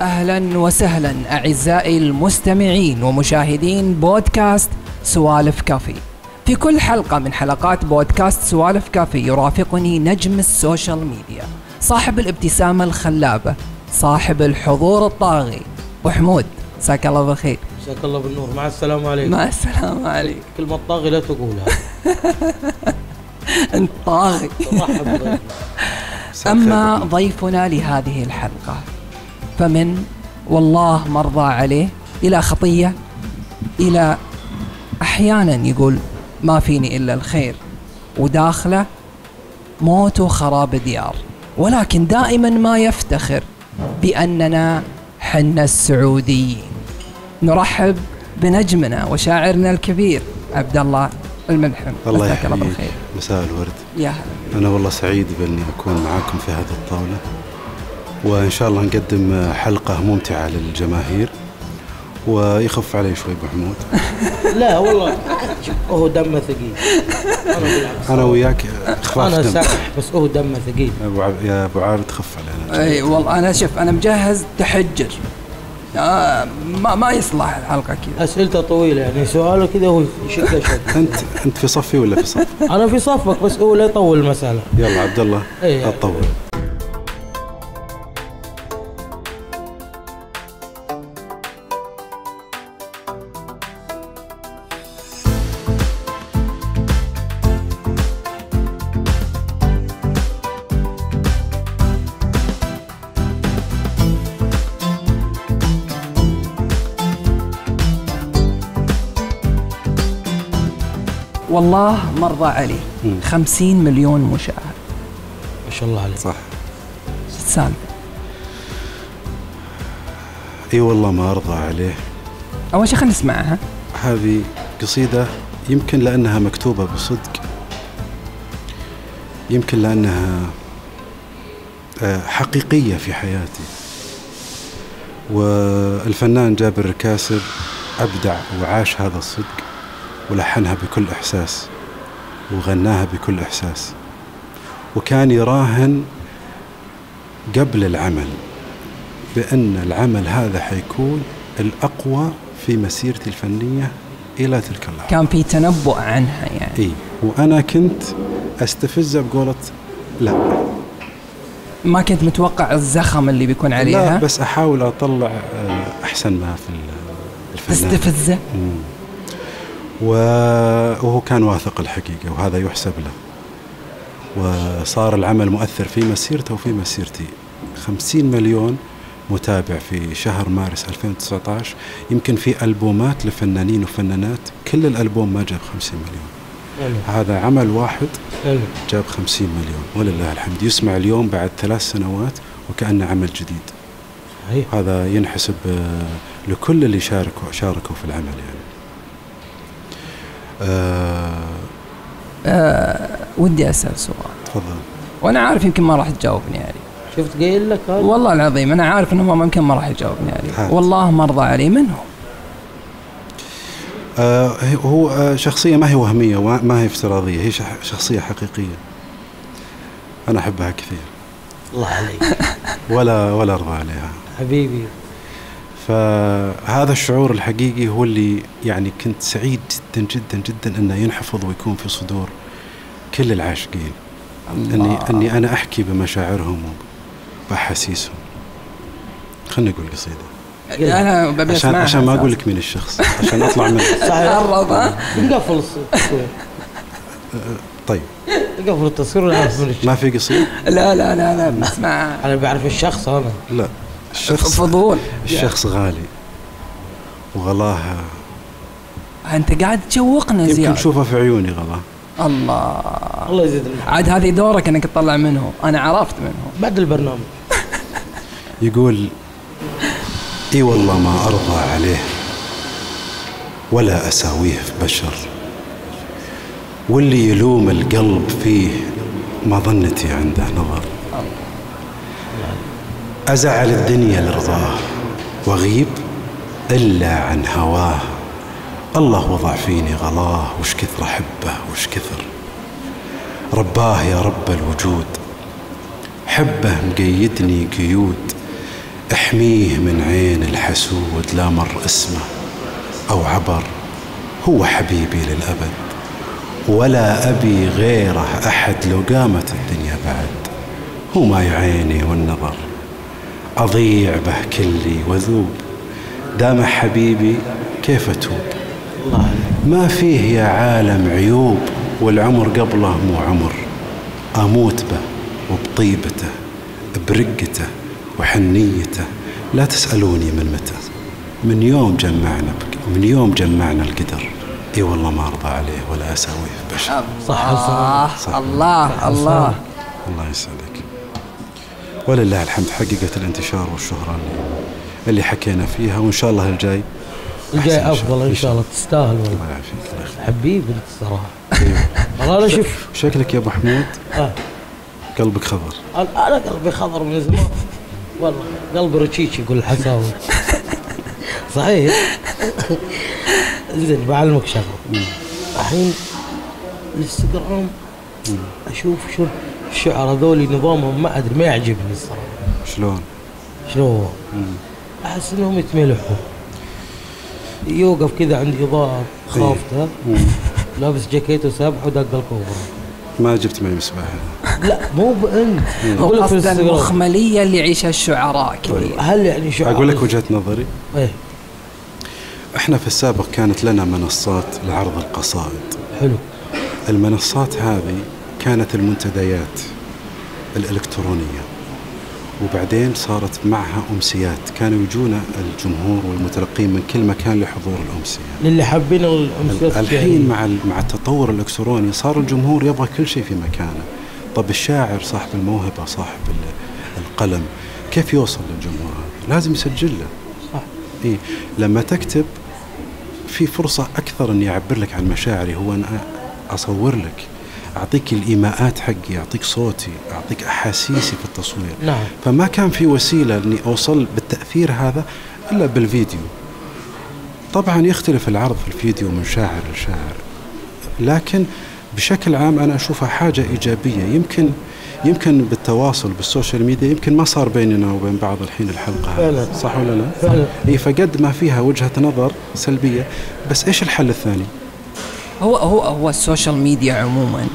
أهلا وسهلا أعزائي المستمعين ومشاهدين بودكاست سوالف كافي. في كل حلقة من حلقات بودكاست سوالف كافي يرافقني نجم ال social media، صاحب الابتسامة الخلابة، صاحب الحضور الطاغي، ابو حمود، مساك الله بالخير. مساك الله بالنور مع السلامة عليكم مع السلامة عليك. كلمة طاغي لا تقولها أنت طاغي. أما ضيفنا لهذه الحلقة فمن والله مرضى عليه إلى خطية إلى أحيانا يقول ما فيني إلا الخير وداخله موت وخراب ديار ولكن دائما ما يفتخر بأننا حنا السعوديين. نرحب بنجمنا وشاعرنا الكبير عبد الله الملحم. الله يحييك. مساء الورد. يا هلا. أنا والله سعيد بأني أكون معاكم في هذه الطاولة. وإن شاء الله نقدم حلقة ممتعة للجماهير. ويخف علي شوي أبو حمود. لا والله. هو دمه ثقيل. أنا وياك خفاف أنا دم. سامح بس هو دمه ثقيل. عب... يا أبو عابد خف علينا. أي والله أنا شوف أنا مجهز تحجر. آه ما ما يصلح الحلقة كذا. أسئلته طويلة يعني سؤاله كذا هو يشد شد أنت أنت في صفي ولا في صف؟ أنا في صفك بس هو لا يطول المسألة. يلا عبد الله إيه. لا والله مرضى عليه مم. خمسين مليون مشاهد. ما شاء الله عليك. صح. شو السالفه إي والله ما ارضى عليه. أول شيء خلينا نسمعها. هذه قصيدة يمكن لأنها مكتوبة بصدق. يمكن لأنها آه، حقيقية في حياتي. والفنان جابر الكاسر أبدع وعاش هذا الصدق. ولحنها بكل إحساس وغناها بكل إحساس. وكان يراهن قبل العمل بأن العمل هذا حيكون الأقوى في مسيرتي الفنية إلى تلك اللحظة. كان في تنبؤ عنها يعني. إي وأنا كنت أستفزها بقولة لا. ما كنت متوقع الزخم اللي بيكون لا عليها؟ بس أحاول أطلع آه، أحسن ما في ال- الفنان. تستفزه وهو كان واثق الحقيقة وهذا يحسب له. وصار العمل مؤثر في مسيرته وفي مسيرتي. خمسين مليون متابع في شهر مارس 2019 يمكن في ألبومات لفنانين وفنانات كل الألبوم ما جاب 50 مليون. حلو. هذا عمل واحد حلو. جاب 50 مليون ولله الحمد. يسمع اليوم بعد ثلاث سنوات وكأنه عمل جديد. صحيح. هذا ينحسب آه، لكل اللي شاركوا شاركوا في العمل يعني. آه، آه ودي أسأل سؤال. تفضل. وأنا عارف يمكن ما راح تجاوبني عليه شفت قايل لك هذا؟ والله العظيم أنا عارف إنه ما يمكن ما راح يجاوبني عليه. والله مرضى عليه من هو آه، هو آه، شخصية ما هي وهمية وما ما هي افتراضية هي شخصية حقيقية. أنا أحبها كثير. الله عليك. ولا ولا أرضى عليها. حبيبي. فهذا الشعور الحقيقي هو اللي يعني كنت سعيد جدا جدا جدا أنه ينحفظ ويكون في صدور كل العاشقين. اني. أني أنا أحكي بمشاعرهم وبأحاسيسهم. خليني أقول قصيدة. أنا ببي عشان عشان ما. أقول لك مين الشخص عشان أطلع منه صحيح. قرب نقفل التصوير طيب. نقفل التصوير ونعرف من الشخص. ما في قصيدة؟ لا لا لا لا بسمعها أنا بعرف الشخص أنا لا. الشخص فضول الشخص غالي. وغلاها أنت قاعد تشوقنا يمكن زياده تشوفه في عيوني غلاه الله. الله يزيد. عاد هذه دورك إنك تطلع منه. أنا عرفت منه. بعد البرنامج. يقول إي والله ما أرضى عليه ولا أساويه في بشر. واللي يلوم القلب فيه ما ظنتي عنده نظر. أزعل الدنيا لرضاه واغيب إلا عن هواه. الله وضع فيني غلاه وش كثر أحبه وش كثر. رباه يا رب الوجود حبه مقيدني قيود. احميه من عين الحسود لا مر اسمه أو عبر. هو حبيبي للأبد ولا أبي غيره أحد. لو قامت الدنيا بعد هو ما يعيني والنظر. أضيع به كلي وذوب. دام حبيبي كيف أتوب الله ما فيه يا عالم عيوب والعمر قبله مو عمر. أموت به وبطيبته برقته وحنيته. لا تسألوني من متى. من يوم جمعنا بك من يوم جمعنا القدر. إي والله ما أرضى عليه ولا أساويه بشر. صح الله صح. الله الله. الله يسعدك. ولله الحمد. حققت الانتشار والشهرة اللي, اللي حكينا فيها وإن شاء الله الجاي الجاي أحسن إن شاء أفضل إن شاء الله. تستاهل والله. الله يعافيك حبيبي أنت الصراحه أيوه. والله أنا شوف شكلك يا أبو حمود آه. قلبك خضر. أنا قلبي خضر من زمان. والله قلبي رشيش يقول الحساوي. صحيح؟ زين بعلمك شغلة. الحين الانستغرام أشوف شو الشعراء ذولي نظامهم ما أدري ما يعجبني. الصراحه شلون؟ شنو هو؟ أحس إنهم يتملحوا. يوقف كذا عند إضاءة خافته مم. لابس جاكيت وسابح ودق الكوبرا. ما جبت معي مسبح لا مو بأنت. هو أقول لك المخمليه اللي يعيشها الشعراء كذي. هل يعني شعراء؟ أقول لك وجهة نظري. إيه. إحنا في السابق كانت لنا منصات لعرض القصائد. حلو. المنصات هذه كانت المنتديات الإلكترونية. وبعدين صارت معها أمسيات. كانوا يجونا الجمهور والمتلقين من كل مكان لحضور الأمسية. للي حابين الامسيات الحين مع مع التطور الإلكتروني صار الجمهور يبغى كل شيء في مكانه. طب الشاعر صاحب الموهبة صاحب ال- القلم كيف يوصل للجمهور؟ هذا لازم يسجل له. صح. إيه لما تكتب في فرصة أكثر إني أعبر لك عن مشاعري هو أن أ- أصور لك. أعطيك الإيماءات حقي أعطيك صوتي أعطيك أحاسيسي في التصوير نعم فما كان في وسيلة إني أوصل بالتأثير هذا إلا بالفيديو طبعا يختلف العرض في الفيديو من شاعر لشاعر لكن بشكل عام أنا أشوفها حاجة إيجابية يمكن يمكن بالتواصل بال social media يمكن ما صار بيننا وبين بعض الحين الحلقة هذه. فعلا. صح ولا لا؟ فعلا. إي فقد ما فيها وجهة نظر سلبية بس إيش الحل الثاني؟ هو هو هو ال social media عموما.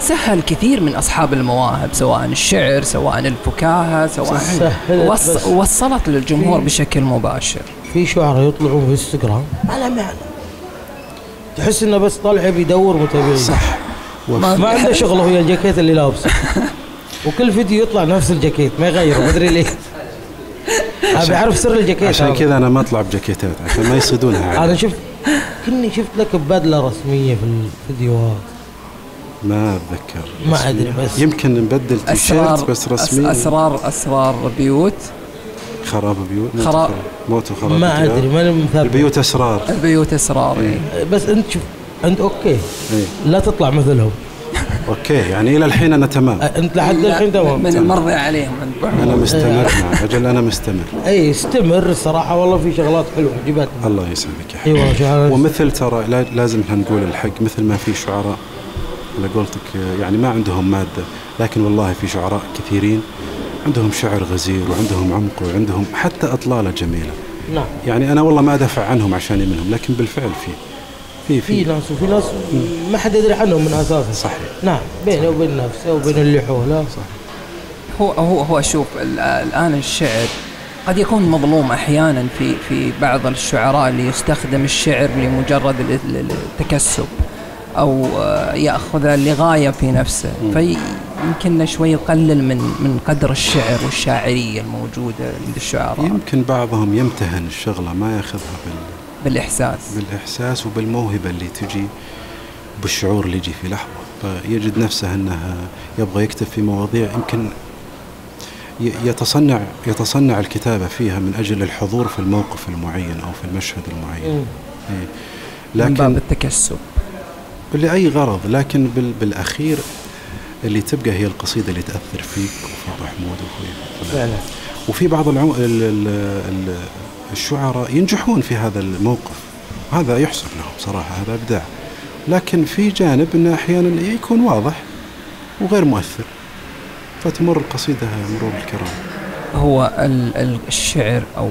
سهل كثير من أصحاب المواهب سواء الشعر سواء الفكاهة سواء وص. وصلت للجمهور بشكل مباشر. في شعراء يطلعون في إنستغرام. على معنى تحس إنه بس طالع بيدور متابعين صح. ما- ما عنده شغله ويا الجاكيت اللي لابسه. وكل فيديو يطلع نفس الجاكيت ما يغيره ما أدري ليه ابي اعرف سر الجاكيت عشان. كذا أنا ما أطلع بجاكيتات عشان ما يصيدونها. أنا. شفت كني شفت لك ببدله رسمية في الفيديوهات ما أتذكر ما أدري بس. يمكن نبدل تيشيرت بس أس- رسمي اسرار أسرار بيوت خراب بيوت موت خراب. وخراب- موت وخراب ما. أدري ماني مثبت البيوت أسرار البيوت أسرار إيه. بس أنت شوف أنت أوكي إيه. لا تطلع مثلهم أوكي يعني إلى الحين أنا تمام. أنت لحد الحين تمام. من المرضي عليهم أنا. مستمر أجل أنا مستمر. أي استمر الصراحه والله في شغلات حلوة عجبتني. الله يسعدك يا حبيبي. شعراء ومثل ترى لا- لازم إحنا نقول الحق مثل ما في شعراء على قولتك يعني ما عندهم مادة لكن والله في شعراء كثيرين عندهم شعر غزير وعندهم عمق وعندهم حتى أطلالة جميلة. نعم. يعني أنا والله ما أدافع عنهم عشاني منهم لكن بالفعل في. في في ناس وفي ناس ما حد يدري عنهم من اساسه صحيح. نعم بينه وبين نفسه وبين اللي حوله. صح هو هو هو شوف ال- الآن الشعر قد يكون مظلوم أحيانا في في بعض الشعراء اللي يستخدم الشعر لمجرد ال- ال- التكسب أو آه، ياخذه لغاية في نفسه. فيمكن شوي يقلل من من قدر الشعر والشاعرية الموجودة عند الشعراء. يمكن بعضهم يمتهن الشغلة ما يأخذها بال بالإحساس بالإحساس وبالموهبة اللي تجي بالشعور اللي يجي في لحظة فيجد نفسه أنه يبغى يكتب في مواضيع يمكن يتصنع يتصنع الكتابة فيها من أجل الحضور في الموقف المعين أو في المشهد المعين مم. إيه. من باب لكن التكسب لأي غرض لكن بال بالأخير اللي تبقى هي القصيدة اللي تأثر فيك وفي ابو حمود وفي فلان. فعلا وفي بعض العم... ال... ال... ال... الشعراء ينجحون في هذا الموقف. هذا يحسب لهم صراحة هذا إبداع. لكن في جانب أنه أحيانا يكون واضح وغير مؤثر فتمر القصيدة مرور الكرام. هو ال- ال- الشعر أو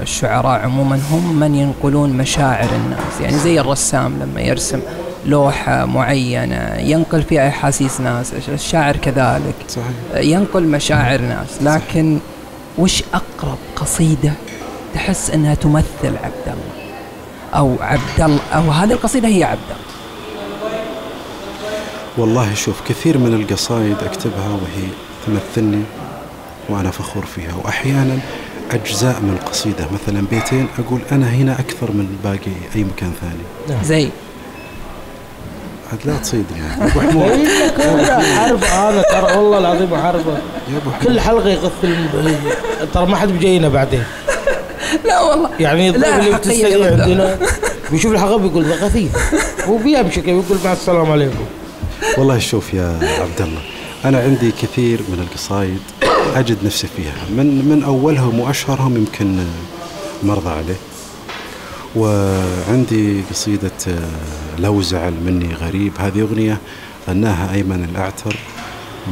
الشعراء عموما هم من ينقلون مشاعر الناس. يعني زي الرسام لما يرسم لوحة معينة ينقل فيها أحاسيس ناس الشاعر كذلك. صحيح. ينقل مشاعر ناس. لكن وش أقرب قصيدة تحس أنها تمثل عبد الله. أو عبد الله. أو هذه القصيدة هي عبد الله. والله شوف كثير من القصايد أكتبها وهي تمثلني وأنا فخور فيها. وأحيانا أجزاء من القصيدة مثلا بيتين أقول أنا هنا أكثر من باقي أي مكان ثاني. نعم. زي عاد لا تصيدني. أبو حمود. إنك عارف أنا ترى والله العظيم عارفه حمود كل حلقة يغث ترى ما حد بيجينا بعدين. لا والله. يعني الضيف لا، اللي بتستدعي. عندنا. بيشوف الحلقة بيقول ذا غثيث. وبيمشي كذا بيقول مع السلامه عليكم. والله شوف يا عبد الله أنا عندي كثير من القصايد أجد نفسي فيها. من من أولهم وأشهرهم يمكن مرضى عليه. وعندي قصيدة آه، لو زعل مني غريب. هذه أغنية غناها أيمن الأعتر.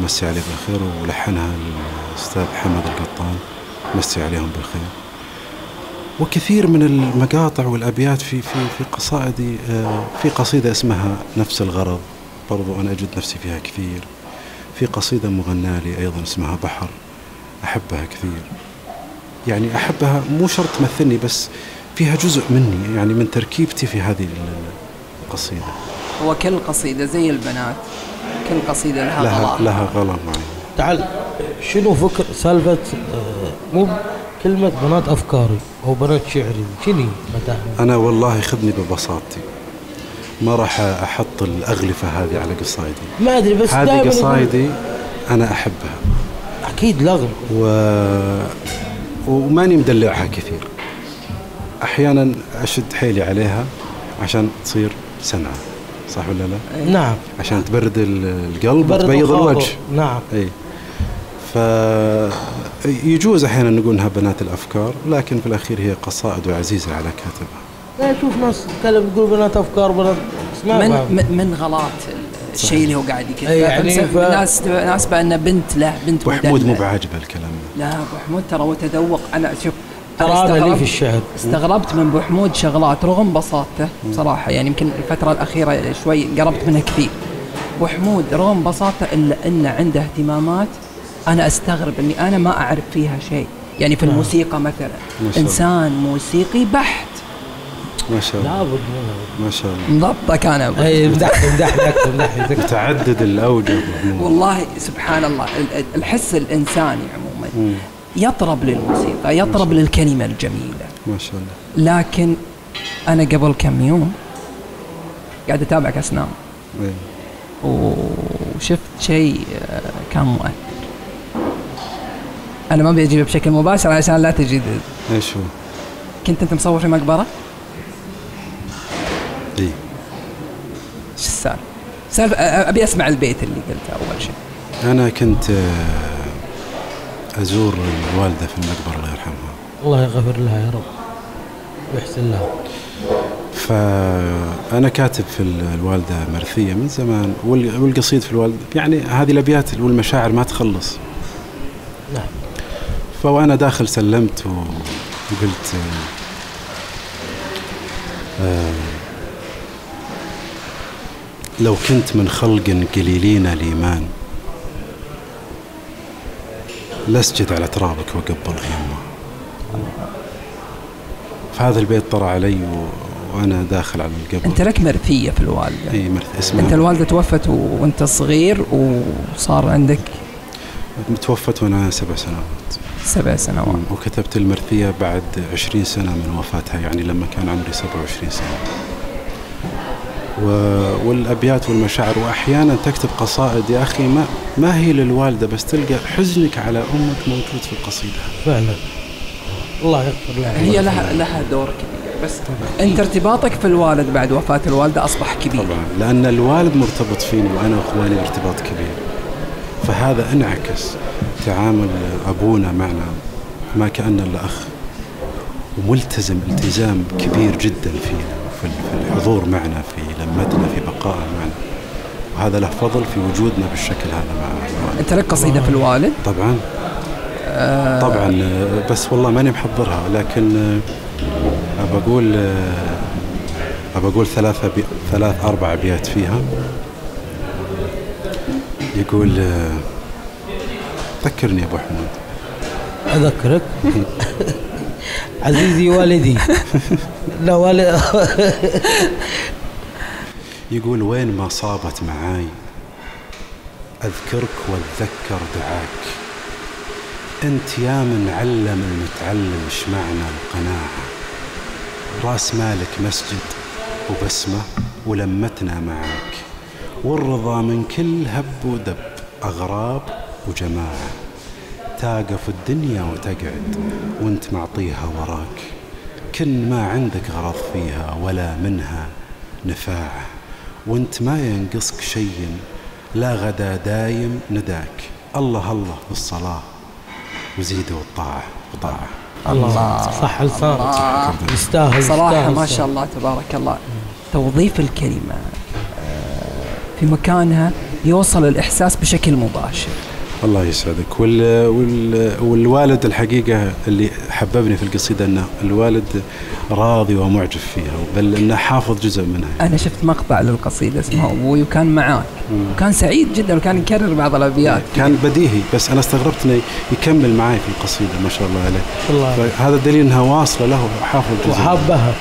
مسي عليه بالخير ولحنها الأستاذ حمد القطان. مسي عليهم بالخير. وكثير من المقاطع والأبيات في في في قصائدي آه، في قصيدة اسمها نفس الغرض برضو أنا أجد نفسي فيها كثير. في قصيدة مغناة لي أيضا اسمها بحر أحبها كثير. يعني أحبها مو شرط تمثلني بس فيها جزء مني يعني من تركيبتي في هذه ال- القصيدة. هو كل قصيدة زي البنات كل قصيدة لها, لها غلاء لها غلا معي تعال شنو فكر سالفة آه، مو كلمة بنات أفكاري أو بنات شعري شنو أنا والله خذني ببساطتي. ما راح أحط الأغلفة هذه على قصايدي. ما أدري بس هذه قصايدي أنا أحبها. أكيد لغم و... وماني مدلعها كثير. أحيانا أشد حيلي عليها عشان تصير سنعه صح ولا لا؟ نعم. عشان تبرد ال- القلب وتبيض. الوجه. نعم. اي ف يجوز أحيانا نقول إنها بنات الأفكار لكن في الأخير هي قصائد عزيزة على كاتبها لا أشوف ناس تتكلم تقول بنات أفكار بنات من. من غلات الشيء اللي هو قاعد يكتبه يعني ف- ناس انه بنت له بنت أبو حمود مو. بعاجبه الكلام ده. لا أبو حمود ترى وتذوق أنا شوف ترى أنا أنا لي استغربت- في الشعر استغربت من أبو حمود شغلات رغم بساطته بصراحه يعني يمكن الفترة الأخيرة شوي قربت منها كثير أبو حمود رغم بساطته إلا ان عنده اهتمامات أنا أستغرب إني أنا ما أعرف فيها شيء. يعني في الموسيقى مثلا. ما شاء الله. إنسان موسيقي بحت. ما شاء الله. لابد منها. ما شاء الله. مضبطك أنا. اي مدح مدح مدح متعدد الاوجه. والله سبحان الله ال- ال- الحس الإنساني عموما. يطرب للموسيقى يطرب للكلمة الجميلة. ما شاء الله. لكن أنا قبل كم يوم قاعد أتابع كاس نام إيه. وشفت شيء آه، كان مؤثر. أنا ما بيجيبه بشكل مباشر عشان لا تجد. إيش هو؟ كنت أنت مصور في مقبرة؟ إي. إيش السالفة؟ سالفة آه، أبي أسمع البيت اللي قلته أول شيء. أنا كنت آه، أزور الوالدة في المقبرة الله يرحمها. الله يغفر لها يا رب. ويحسن لها. فانا كاتب في ال- الوالدة مرثية من زمان وال- والقصيد في الوالده يعني هذه الأبيات والمشاعر ما تخلص. فوانا داخل سلمت وقلت آه، آه، لو كنت من خلق قليلين الإيمان لاسجد على ترابك وقبل يمه فهذا البيت طرى علي و- وأنا داخل على القبر. أنت لك مرثية في الوالدة. إي مرث اسمها أنت الوالدة توفت و- وأنت صغير وصار عندك؟ توفت وأنا سبع سنوات. سبع سنوات. وكتبت المرثية بعد عشرين سنة من وفاتها يعني لما كان عمري سبعة وعشرين سنة. و... والأبيات والمشاعر وأحيانا تكتب قصائد يا أخي ما, ما هي للوالدة بس تلقى حزنك على أمك موجود في القصيدة. فعلا. الله يغفر لها. هي لها لها دور كبير. بس أنت ارتباطك في الوالد بعد وفاة الوالدة أصبح كبير. طبعا. لأن الوالد مرتبط فيني وأنا وإخواني ارتباط كبير. فهذا انعكس تعامل أبونا معنا ما كأن إلا أخ. وملتزم التزام كبير جدا فينا في الحضور معنا في لمتنا في بقائه معنا. وهذا له فضل في وجودنا بالشكل هذا مع أنت لك قصيدة في الوالد؟ طبعا. طبعا آه، بس والله ماني محضرها لكن أبى أقول آه، أبى أقول ثلاثة بي ثلاث أربع ابيات فيها. يقول آه، ذكرني يا أبو حمود أذكرك؟ عزيزي والدي. لا والد. يقول وين ما صابت معاي أذكرك وأتذكر دعاك. أنت يا من علم المتعلم إيش معنى القناعة. رأس مالك مسجد وبسمة ولمتنا معاك. والرضا من كل هب ودب أغراب وجماعة. تاقف الدنيا وتقعد وانت معطيها وراك. كن ما عندك غرض فيها ولا منها نفاعة. وانت ما ينقصك شيء لا غدا دايم نداك. الله الله بالصلاة وزيدوا الطاعة وطاعة الله. صح لسان يستاهل صراحة ما شاء الله تبارك الله. توظيف الكلمة. في مكانها يوصل الإحساس بشكل مباشر. الله يسعدك. وال... وال... والوالد الحقيقة اللي حببني في القصيدة أنه الوالد راضي ومعجب فيها بل أنه حافظ جزء منها. أنا شفت مقطع للقصيدة اسمها أبوي وكان معاك وكان سعيد جدا وكان يكرر بعض الأبيات. كان بديهي بس أنا استغربت أنه يكمل معي في القصيدة ما شاء الله عليه. الله. فهذا دليل أنها واصلة له وحافظ جزء وحابها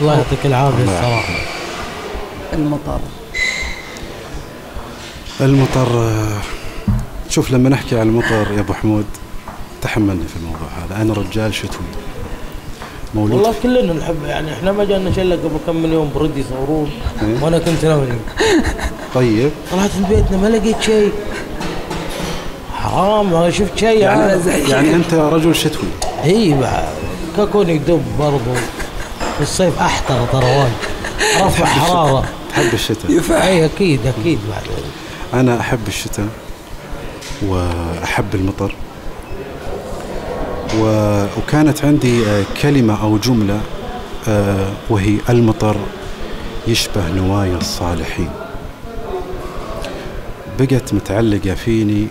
الله يعطيك العافية. الله الصراحه المطر. المطر شوف لما نحكي عن المطر يا أبو حمود تحملني في الموضوع هذا. أنا رجال شتوي. مولود والله كلنا نحب يعني إحنا ما جانا شله قبل كم من يوم برد يصورون إيه. وأنا كنت ناوي. طيب. طلعت من بيتنا ما لقيت شيء. حرام ما شفت شيء يعني, يعني يعني أنت رجل شتوي. هي بعد ككون يدب برضو. في الصيف أحتر ترى وايد رفع حرارة. تحب الشتاء. إي أكيد أكيد بعد. أنا أحب الشتاء وأحب المطر. وكانت عندي آه، كلمة أو جملة آه، وهي المطر يشبه نوايا الصالحين بقت متعلقة فيني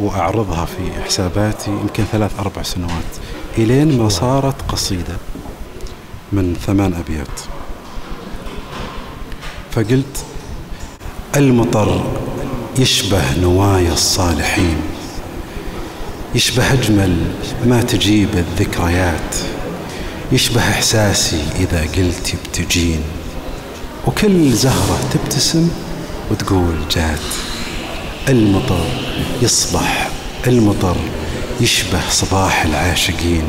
وأعرضها في حساباتي يمكن ثلاث أربع سنوات إلين ما صارت قصيدة من ثمان أبيات فقلت المطر يشبه نوايا الصالحين يشبه أجمل ما تجيب الذكريات يشبه إحساسي إذا قلت بتجين. وكل زهرة تبتسم وتقول جات المطر يصبح المطر يشبه صباح العاشقين.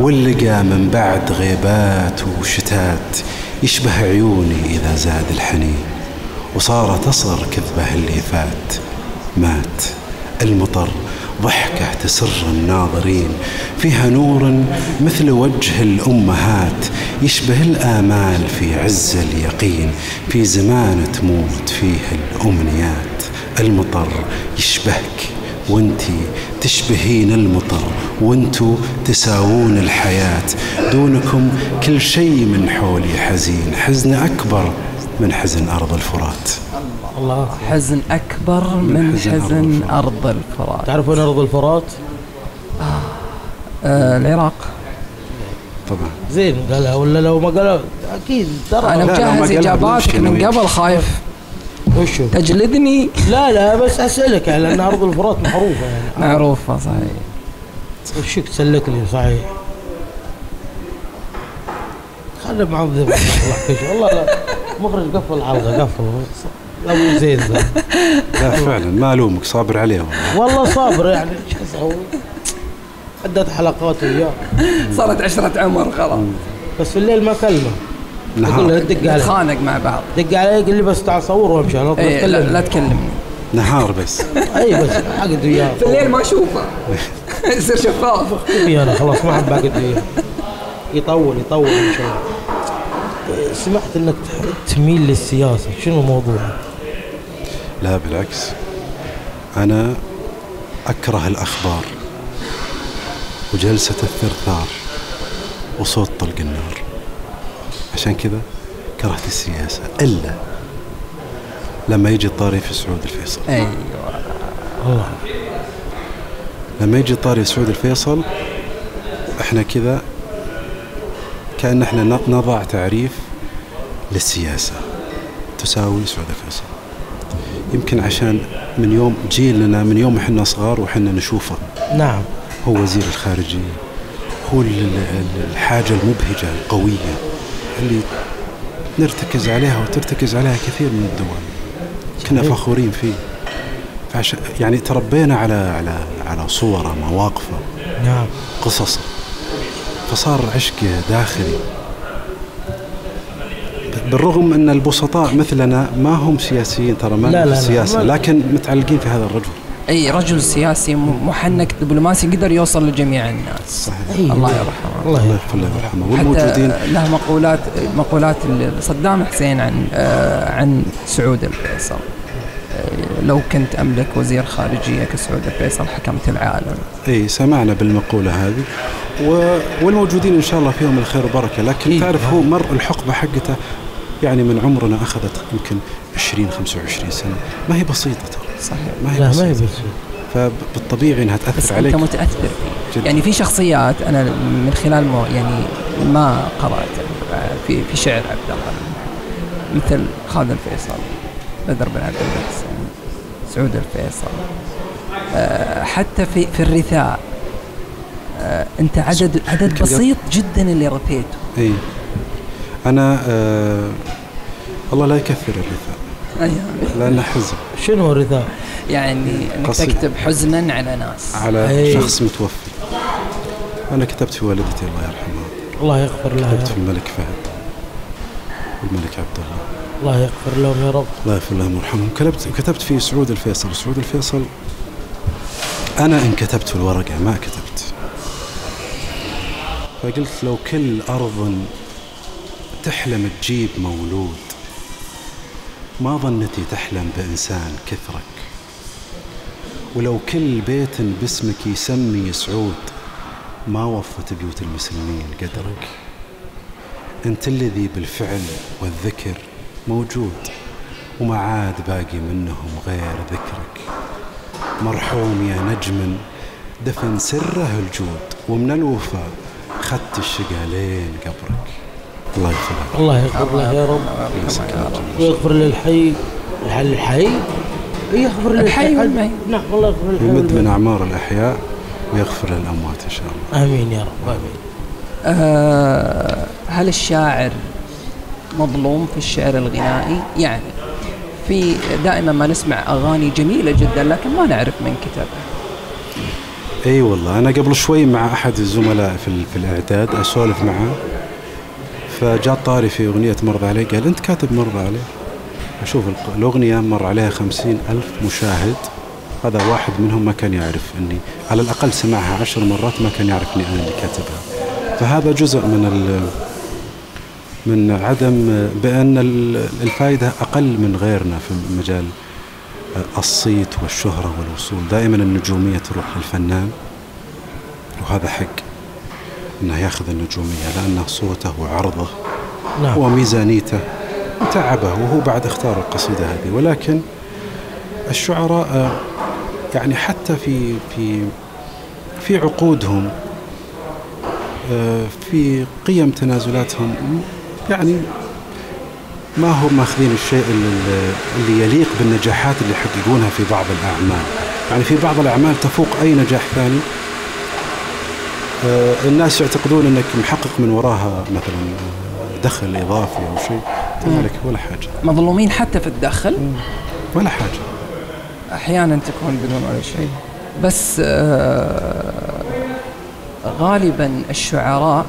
واللقى من بعد غيبات وشتات يشبه عيوني إذا زاد الحنين. وصار تصغر كذبه اللي فات. مات. المطر ضحكة تسر الناظرين. فيها نور مثل وجه الأمهات. يشبه الآمال في عز اليقين. في زمان تموت فيه الأمنيات. المطر يشبهك وانتي تشبهين المطر. وانتو تساوون الحياة. دونكم كل شيء من حولي حزين. حزن أكبر من حزن أرض الفرات. الله. حزن أكبر من حزن أرض الفرات. أرض الفرات. تعرف وين أرض الفرات؟ آه العراق. طبعا. زين قالها ولا لو ما قالها؟ أكيد ترى. ما مجهز بنمشي من قبل خايف. وشو؟ تجلدني لا لا بس أسألك يعني لأن أرض الفرات معروفة يعني. معروفة صحيح. وشك تسلك لي؟ صحيح. خلي معذب. والله لا. مخرج قفل الحلقة. قفل. لا مو زين ذا. لا فعلا ما ألومك صابر عليه والله. والله صابر يعني إيش أسوي؟ عدة حلقات وياه. صارت عشرة عمر خلاص. بس في الليل ما كلمه. أقول له نهار دق عليه نتخانق مع بعض. دق عليه يقول لي بس تعال صور وامشي أنا إيه لا, لا تكلمني. نهار بس. أي بس عقد وياه. في الليل ما أشوفه. يصير شفاف. أنا خلاص ما احب اقعد وياه يطول يطول إن شاء الله. سمعت إنك تميل للسياسة شنو الموضوع؟ لا بالعكس. أنا أكره الأخبار وجلسة الثرثار وصوت طلق النار. عشان كذا كرهت السياسة إلا لما يجي الطاري في سعود الفيصل. أيوه. الله. لما يجي طاري سعود الفيصل إحنا كذا كأن إحنا نضع تعريف للسياسة. تساوي سعود الفيصل يمكن عشان من يوم جيلنا من يوم إحنا صغار وحنا نشوفه. نعم. هو وزير الخارجية. هو ال- ال- الحاجة المبهجة القوية اللي نرتكز عليها وترتكز عليها كثير من الدول كنا. فخورين فيه. فعش يعني تربينا على على على صوره مواقفه نعم. قصصه. فصار عشق داخلي. بالرغم ان البسطاء مثلنا ما هم سياسيين ترى ما لا، لا، في لا. السياسة ما- لكن متعلقين في هذا الرجل. أي رجل سياسي محنك دبلوماسي قدر يوصل لجميع الناس. صحيح. الله. يرحمه. الله يغفر له ويرحمه والموجودين. له مقولات مقولات ال- صدام حسين عن آه، عن سعود الفيصل. آه، لو كنت أملك وزير خارجية كسعود الفيصل حكمت العالم. أي سمعنا بالمقولة هذه. و... والموجودين إن شاء الله فيهم الخير والبركه لكن إيه. تعرف هو مر الحقبة حقته يعني من عمرنا أخذت يمكن 20 25 سنة. ما هي بسيطة ترى. صحيح. ما هي لا ما بسيطة. يبي فبالطبيعي إنها تأثر بس عليك. انت متأثر. فيه جدا. يعني في شخصيات أنا من خلال مو يعني ما قرأت في في شعر عبد الله. مثل خالد الفيصل بدر بن عبد المحسن سعود الفيصل. آه، حتى في في الرثاء آه، أنت عدد عدد بسيط جدا اللي رثيته. اي أنا آه الله لا يكثر الرثاء. أيوة. لأنه حزن. شنو الرثاء؟ يعني انك. تكتب حزنا على ناس. على أي. شخص متوفي. أنا كتبت في والدتي الله يرحمها. الله يغفر له يا كتبت في الملك فهد. والملك عبد الله. الله يغفر لهم يا رب. الله يغفر لهم ويرحمهم. كتبت كتبت في سعود الفيصل. سعود الفيصل أنا إن كتبت في الورقة ما كتبت. فقلت لو كل أرض تحلم تجيب مولود. ما ظنتي تحلم بإنسان كثرك. ولو كل بيت باسمك يسمي سعود ما وفت بيوت المسلمين قدرك. أنت الذي بالفعل والذكر موجود وما عاد باقي منهم غير ذكرك. مرحوم يا نجم دفن سره الجود ومن الوفاء خدت الشقا لين قبرك. الله يغفر لك الله يغفر له يا رب ويغفر للحي الحي الحي يغفر للحي والميت. نعم الله يغفر للحي يمد من. أعمار الأحياء ويغفر للأموات إن شاء الله آمين يا رب آمين آه، هل الشاعر مظلوم في الشعر الغنائي؟ يعني في دائما ما نسمع أغاني جميلة جدا لكن ما نعرف من كتبها. إي والله أنا قبل شوي مع أحد الزملاء في, في الإعداد أسولف معاه فجاء طاري في أغنية مرضى عليه قال أنت كاتب مرضى عليه أشوف الق- الأغنية مر عليها خمسين ألف مشاهد. هذا واحد منهم ما كان يعرف إني على الأقل سمعها عشر مرات ما كان يعرف إني أنا اللي كاتبها. فهذا جزء من من عدم بأن ال- الفائده أقل من غيرنا في مجال الصيت والشهرة والوصول. دائما النجومية تروح للفنان وهذا حق. انه يأخذ النجومية لأنه صوته وعرضه نعم. وميزانيته وتعبه وهو بعد اختار القصيدة هذه. ولكن الشعراء يعني حتى في في في عقودهم في قيم تنازلاتهم يعني ما هم ماخذين الشيء اللي, يليق بالنجاحات اللي يحققونها في بعض الأعمال. يعني في بعض الأعمال تفوق أي نجاح ثاني. الناس يعتقدون أنك محقق من وراها مثلا آه، دخل إضافي أو شيء. مالك ولا حاجة. مظلومين حتى في الدخل؟ ولا حاجة. أحيانا تكون بدون ولا شيء. بس آه، غالبا الشعراء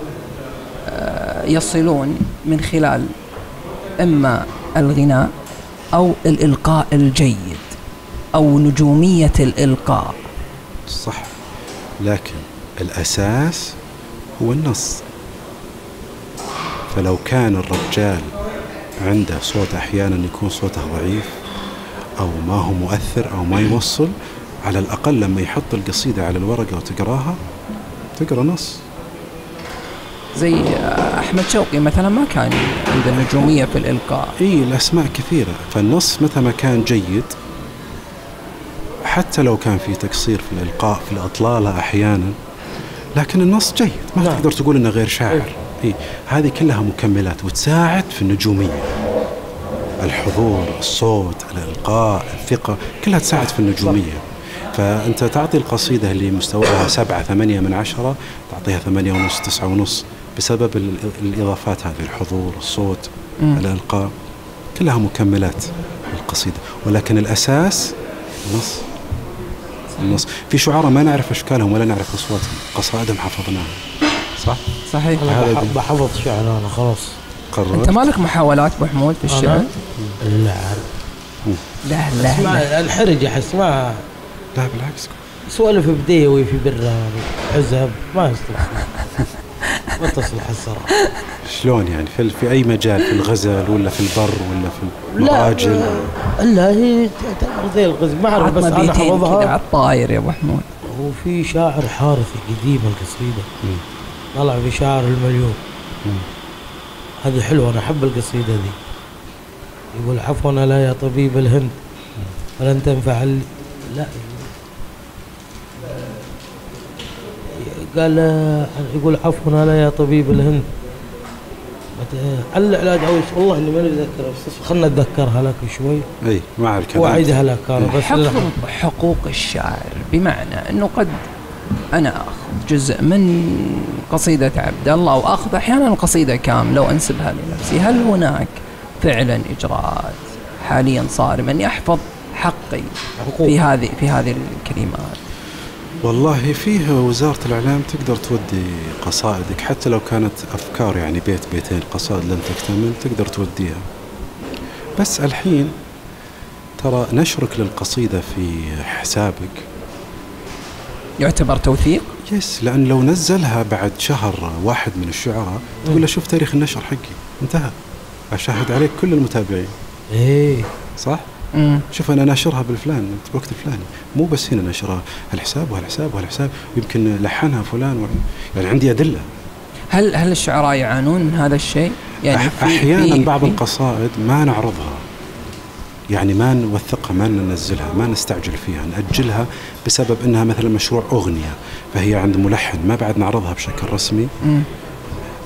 آه، يصلون من خلال إما الغناء أو الإلقاء الجيد أو نجومية الإلقاء. صح. لكن الأساس هو النص. فلو كان الرجال عنده صوت أحيانا يكون صوته ضعيف أو ما هو مؤثر أو ما يوصل على الأقل لما يحط القصيدة على الورقة وتقراها تقرأ نص. زي أحمد شوقي مثلا ما كان عنده نجوميه في الإلقاء. إي الأسماء كثيرة. فالنص متى ما كان جيد حتى لو كان في تقصير في الإلقاء في الإطلالة أحيانا لكن النص جيد. ما نعم. تقدر تقول إنه غير شاعر. إيه. هذه كلها مكملات وتساعد في النجومية. الحضور الصوت الإلقاء الثقة كلها تساعد في النجومية. فأنت تعطي القصيدة اللي مستواها سبعة ثمانية من عشرة تعطيها ثمانية ونص تسعة ونص بسبب ال- الإضافات هذه الحضور الصوت مم. الإلقاء. كلها مكملات للقصيدة ولكن الأساس النص. النص في شعراء ما نعرف أشكالهم ولا نعرف أصواتهم قصائدهم حفظناها صح؟ صحيح أنا. بحفظ شعر أنا خلاص قررت أنت مالك محاولات أبو حمود في الشعر؟ أنا؟ لا. لا لا اسمع لا انحرج احس ما لا بالعكس سوالف بديوي في برة عزب ما يصلح ما تصلح الصراحه شلون يعني؟ في, في أي مجال؟ في الغزل ولا في البر ولا في لا المراجل؟ الا هي تعتبر زي الغزل. ما أعرف بس عطنا أنا بيتين كذا حفظها على الطاير يا أبو حمود. وفي شاعر حارثي قديم القصيده مم. طلع في شاعر المليون. هذه حلوة أنا أحب القصيدة دي. يقول عفوا لا يا طبيب الهند فلن تنفع ال... لا قال يقول عفوا لا يا طبيب الهند. مت- العلاج أو والله إني ماني اتذكر بس خلنا اتذكرها لك شوي. إي مع الكلام وأعيدها لك أنا بس حفظ حقوق الشاعر بمعنى إنه قد أنا أخذ جزء من قصيدة عبد الله وأخذ أحيانا قصيدة كاملة وأنسبها لنفسي، هل هناك فعلا إجراءات حاليا صارمه اني احفظ حقي حقوق. في هذه في هذه الكلمات؟ والله فيه وزارة الإعلام تقدر تودي قصائدك حتى لو كانت أفكار يعني بيت بيتين قصائد لن تكتمل تقدر توديها. بس الحين ترى نشرك للقصيدة في حسابك. يعتبر توثيق؟ يس لأن لو نزلها بعد شهر واحد من الشعراء تقول له شوف تاريخ النشر حقي انتهى. أشاهد عليك كل المتابعين. إيه. صح؟ مم. شوف أنا ناشرها بالفلان الوقت الفلاني مو بس هنا نشرها هالحساب وهالحساب وهالحساب ويمكن لحنها فلان و... يعني عندي أدلة هل هل الشعراء يعانون من هذا الشيء؟ يعني في- أحيانا في- بعض في- القصائد ما نعرضها يعني ما نوثقها ما ننزلها ما نستعجل فيها نأجلها بسبب إنها مثلا مشروع أغنية فهي عند ملحن ما بعد نعرضها بشكل رسمي.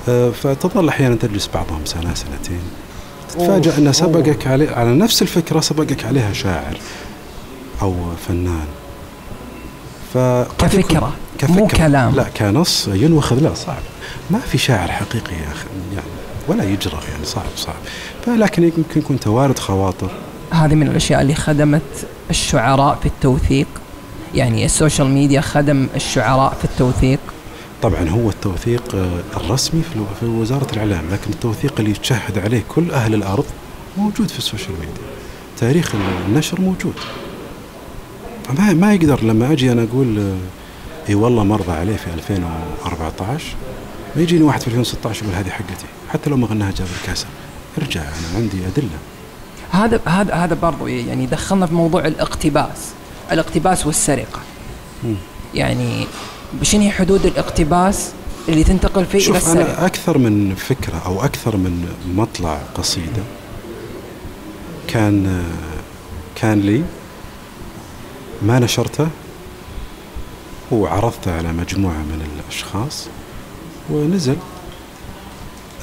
آه، فتظل أحيانا تجلس بعضهم سنة سنتين تتفاجأ أوه. سبقك علي على نفس الفكرة سبقك عليها شاعر أو فنان. يكون- كفكرة، مو كلام. لا كنص ينوخذ. لا صعب. ما في شاعر حقيقي يا أخي يعني ولا يجرى يعني صعب صعب. فلكن يمكن يكون توارد خواطر. هذه من الأشياء اللي خدمت الشعراء في التوثيق. يعني ال social media خدم الشعراء في التوثيق. طبعا هو التوثيق آه، الرسمي في وزارة الإعلام لكن التوثيق اللي يتشهد عليه كل أهل الأرض موجود في ال social media. تاريخ النشر موجود. ما ما يقدر لما أجي أنا أقول آه، إي والله مرضى عليه في 2014 ما يجيني واحد في 2016 يقول هذه حقتي حتى لو ما غناها جابر كاسه ارجع أنا عندي أدلة. هذا هذا هذا برضو يعني دخلنا في موضوع الاقتباس الاقتباس والسرقة. مم. يعني شنو هي حدود الاقتباس اللي تنتقل فيه إلى شوف السرقه أنا أكثر من فكرة أو أكثر من مطلع قصيدة كان آه، كان لي ما نشرته وعرضته على مجموعة من الأشخاص ونزل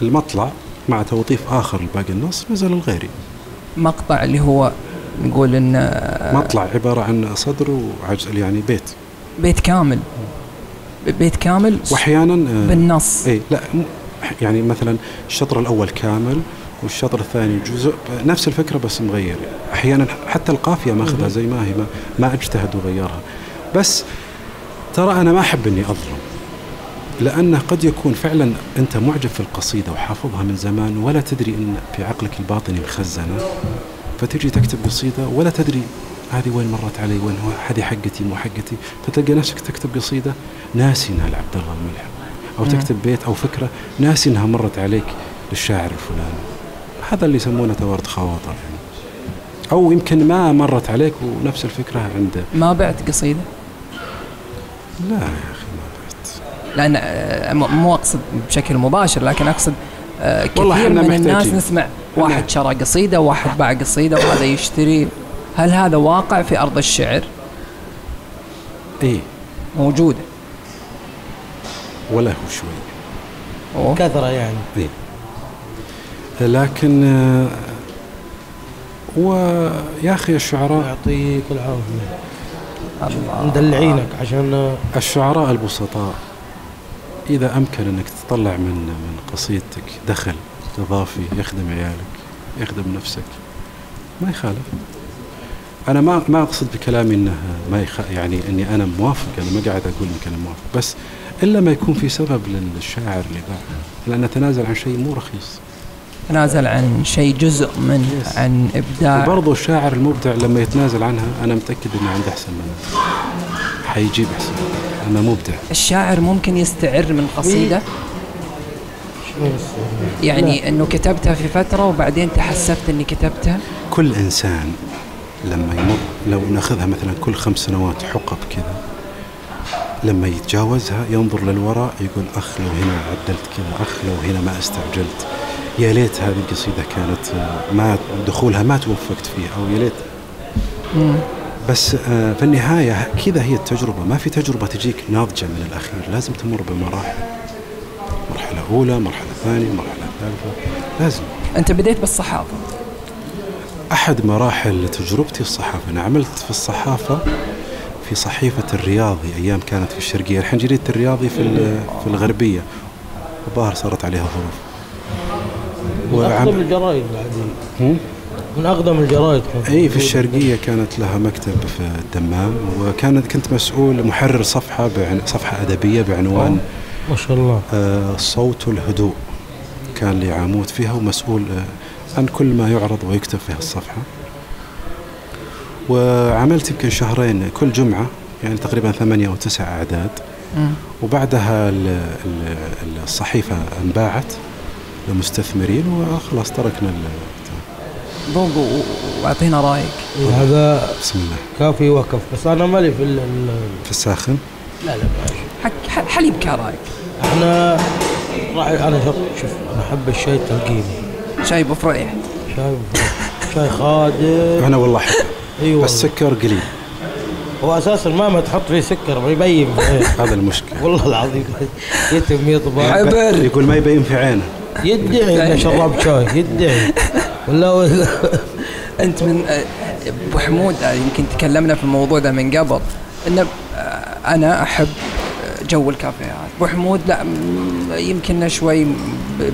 المطلع مع توظيف آخر لباقي النص نزل الغيري. مقطع اللي هو نقول إن مطلع عبارة عن صدر وعجز يعني بيت. بيت كامل. بيت كامل وأحيانا آه، بالنص. اي لا يعني مثلا الشطر الأول كامل والشطر الثاني جزء نفس الفكرة بس مغير. أحيانا حتى القافية ماخذها زي ما هي ما, ما أجتهد وغيرها. بس ترى أنا ما أحب إني أظلم لأنه قد يكون فعلا أنت معجب في القصيدة وحافظها من زمان ولا تدري إن في عقلك الباطني مخزنة. فتجي تكتب قصيدة ولا تدري هذه وين مرت علي وين هو هذه حقتي مو حقتي. فتلقى نفسك تكتب قصيدة ناسي انها لعبد الله الملحم أو مم. تكتب بيت أو فكرة ناسي انها مرت عليك للشاعر الفلاني. هذا اللي يسمونه توارد خواطر يعني. أو يمكن ما مرت عليك ونفس الفكرة عنده ما بعت قصيدة؟ لا يا أخي ما بعت. لأن آه، مو أقصد بشكل مباشر لكن أقصد آه، والله كثير من الناس محتاجين. نسمع واحد شرى قصيدة واحد باع قصيدة وهذا يشتري. هل هذا واقع في أرض الشعر؟ اي موجودة. ولا هو شوي. كثرة يعني. اي لكن آه، ويا أخي الشعراء يعطيك العافية. مدلعينك عشان الشعراء البسطاء إذا أمكن أنك تطلع من من قصيدتك دخل إضافي يخدم عيالك يخدم نفسك ما يخالف. أنا ما ما أقصد بكلامي أنه ما يخ... يعني أني أنا موافق أنا ما قاعد أقول أنك أنا موافق بس إلا ما يكون في سبب للشاعر اللي باعها لأن نتنازل عن شيء مو رخيص. تنازل عن شيء جزء منه Yes. عن إبداع. وبرضه الشاعر المبدع لما يتنازل عنها أنا متأكد أنه عنده أحسن منها حيجيب أحسن أنا مبدع. الشاعر ممكن يستعر من قصيدة. يعني إنه كتبتها في فترة وبعدين تحسفت إني كتبتها. كل إنسان لما يمر لو ناخذها مثلا كل خمس سنوات حقب كذا لما يتجاوزها ينظر للوراء يقول اخ لو هنا عدلت كذا اخ لو هنا ما استعجلت. يا ليت هذه القصيدة كانت آه، ما دخولها ما توفقت فيها أو يا ليت. بس آه، في النهاية كذا هي التجربة ما في تجربة تجيك ناضجة من الأخير لازم تمر بمراحل. مرحلة أولى مرحلة ثانية مرحلة ثالثة لازم. أنت بديت بالصحافة. أحد مراحل تجربتي الصحافة أنا عملت في الصحافة في صحيفة الرياضي أيام كانت في الشرقية الحين جريدة الرياضي في في الغربية. الظاهر صارت عليها ظروف. من بعدين. هم؟ من أقدم الجرايد. أي في الشرقية كانت لها مكتب في الدمام وكانت كنت مسؤول محرر صفحة بعن... صفحة أدبية بعنوان. ما شاء الله. آه، الصوت والهدوء كان لي عمود فيها ومسؤول آه، عن كل ما يعرض ويكتب في الصفحة وعملت يمكن شهرين كل جمعة يعني تقريبا ثمانية أو تسع أعداد. وبعدها ال- ال- ال- الصحيفة انباعت لمستثمرين وخلاص تركنا ال- ذوق وأعطينا رأيك. هذا بسم الله. كافي وكف. بس أنا مالي في ال- ال- في الساخن لا لا. بلاش. حك ح- حليب كرايك إحنا راح أنا شوف شوف أنا أحب الشاي التلقيني. شاي بفريح. شاي بفرق. شاي خادم. أنا والله أحب أيوه بس سكر قليل. هو أساسا ما ما تحط فيه سكر ما يبين. هذا المشكلة. والله العظيم. يتم يطبع حبر يقول ما يبين في عينه. يدعي إنه شرب شاي يدعي. ولا أنت من أبو حمود آه، يمكن تكلمنا في الموضوع ده من قبل ان آه، أنا أحب جو الكافيهات. أبو حمود لا يمكن شوي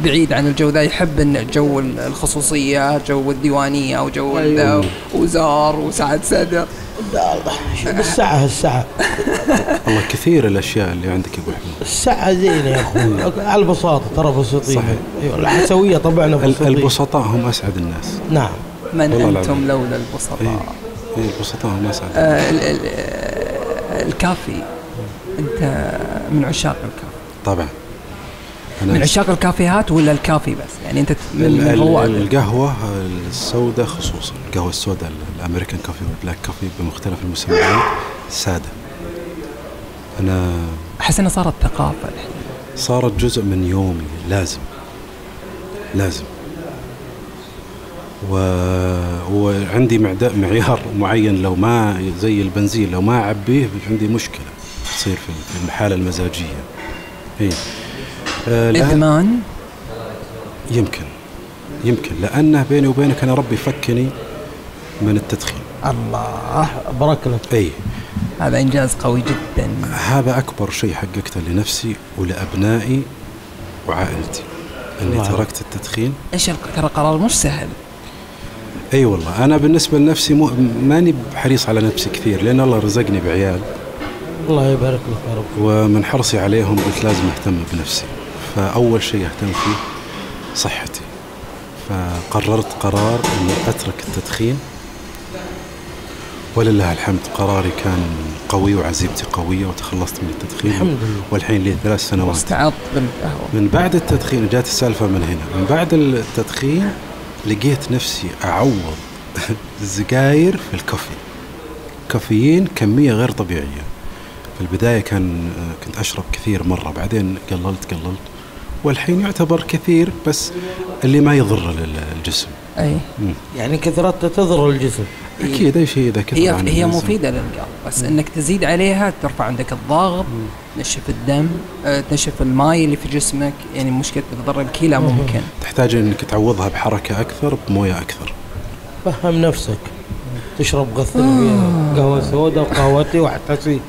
بعيد عن الجو ذا يحب إن جو ال- الخصوصية جو الديوانية أو جو ال- أيوة. وزار وسعد صدر. الساعة الساعة. والله كثير الأشياء اللي عندك يا أبو حمود. الساعة زينة يا أخوي. على البساطة ترى بسيطين. صحيح. أيوه الحسوية طبعنا بسيطين البسطاء هم أسعد الناس. نعم. من العظيم. لولا البسطاء؟ إيه البسطاء هم أسعد آه، ال- ال- آه، الكافي. أنت من عشاق الكافي. طبعا. أنا من عشاق الكافيهات ولا الكافي بس؟ يعني أنت من ال- من ال- رواد القهوة السوداء خصوصا. القهوة السوداء ال American coffee وال black coffee بمختلف المسميات سادة. أنا أحس انها صارت ثقافة الحين. صارت جزء من يومي لازم. لازم. و... وعندي معد- معيار معين لو ما زي البنزين لو ما أعبيه عندي مشكلة. تصير في الحالة المزاجية. إيه. آه إدمان؟ يمكن. يمكن. لأنه بيني وبينك أنا ربي فكني من التدخين. الله. بارك لك. أي. هذا إنجاز قوي جدا. هذا أكبر شيء حققته لنفسي ولأبنائي وعائلتي. أني الله. تركت التدخين. إيش ترى قرار مش سهل. إي والله. أنا بالنسبة لنفسي مو ماني حريص على نفسي كثير لأن الله رزقني بعيال. الله يبارك لك يا رب. ومن حرصي عليهم قلت لازم أهتم بنفسي. فأول شيء أهتم فيه صحتي. فقررت قرار إني أترك التدخين. ولله الحمد قراري كان قوي وعزيمتي قوية وتخلصت من التدخين. الحمد لله. والحين لي ثلاث سنوات. واستعضت بالقهوة. من بعد التدخين جات السالفة من هنا. من بعد التدخين لقيت نفسي أعوض السجاير في الكافي كافيين كمية غير طبيعية. في البداية كان كنت أشرب كثير مرة بعدين قللت قللت والحين يعتبر كثير بس اللي ما يضر الجسم أي. مم. يعني كثرتها تضر الجسم. أكيد أي شيء إذا كثر هي عن هي. مفيدة للقلب بس إنك تزيد عليها ترفع عندك الضغط تنشف الدم آه، تنشف الماي اللي في جسمك يعني مشكلة تضر الكلى ممكن. تحتاج إنك تعوضها بحركة أكثر بموية أكثر. فهم نفسك. تشرب فيها قهوه سوداء وقهوتي واحتسي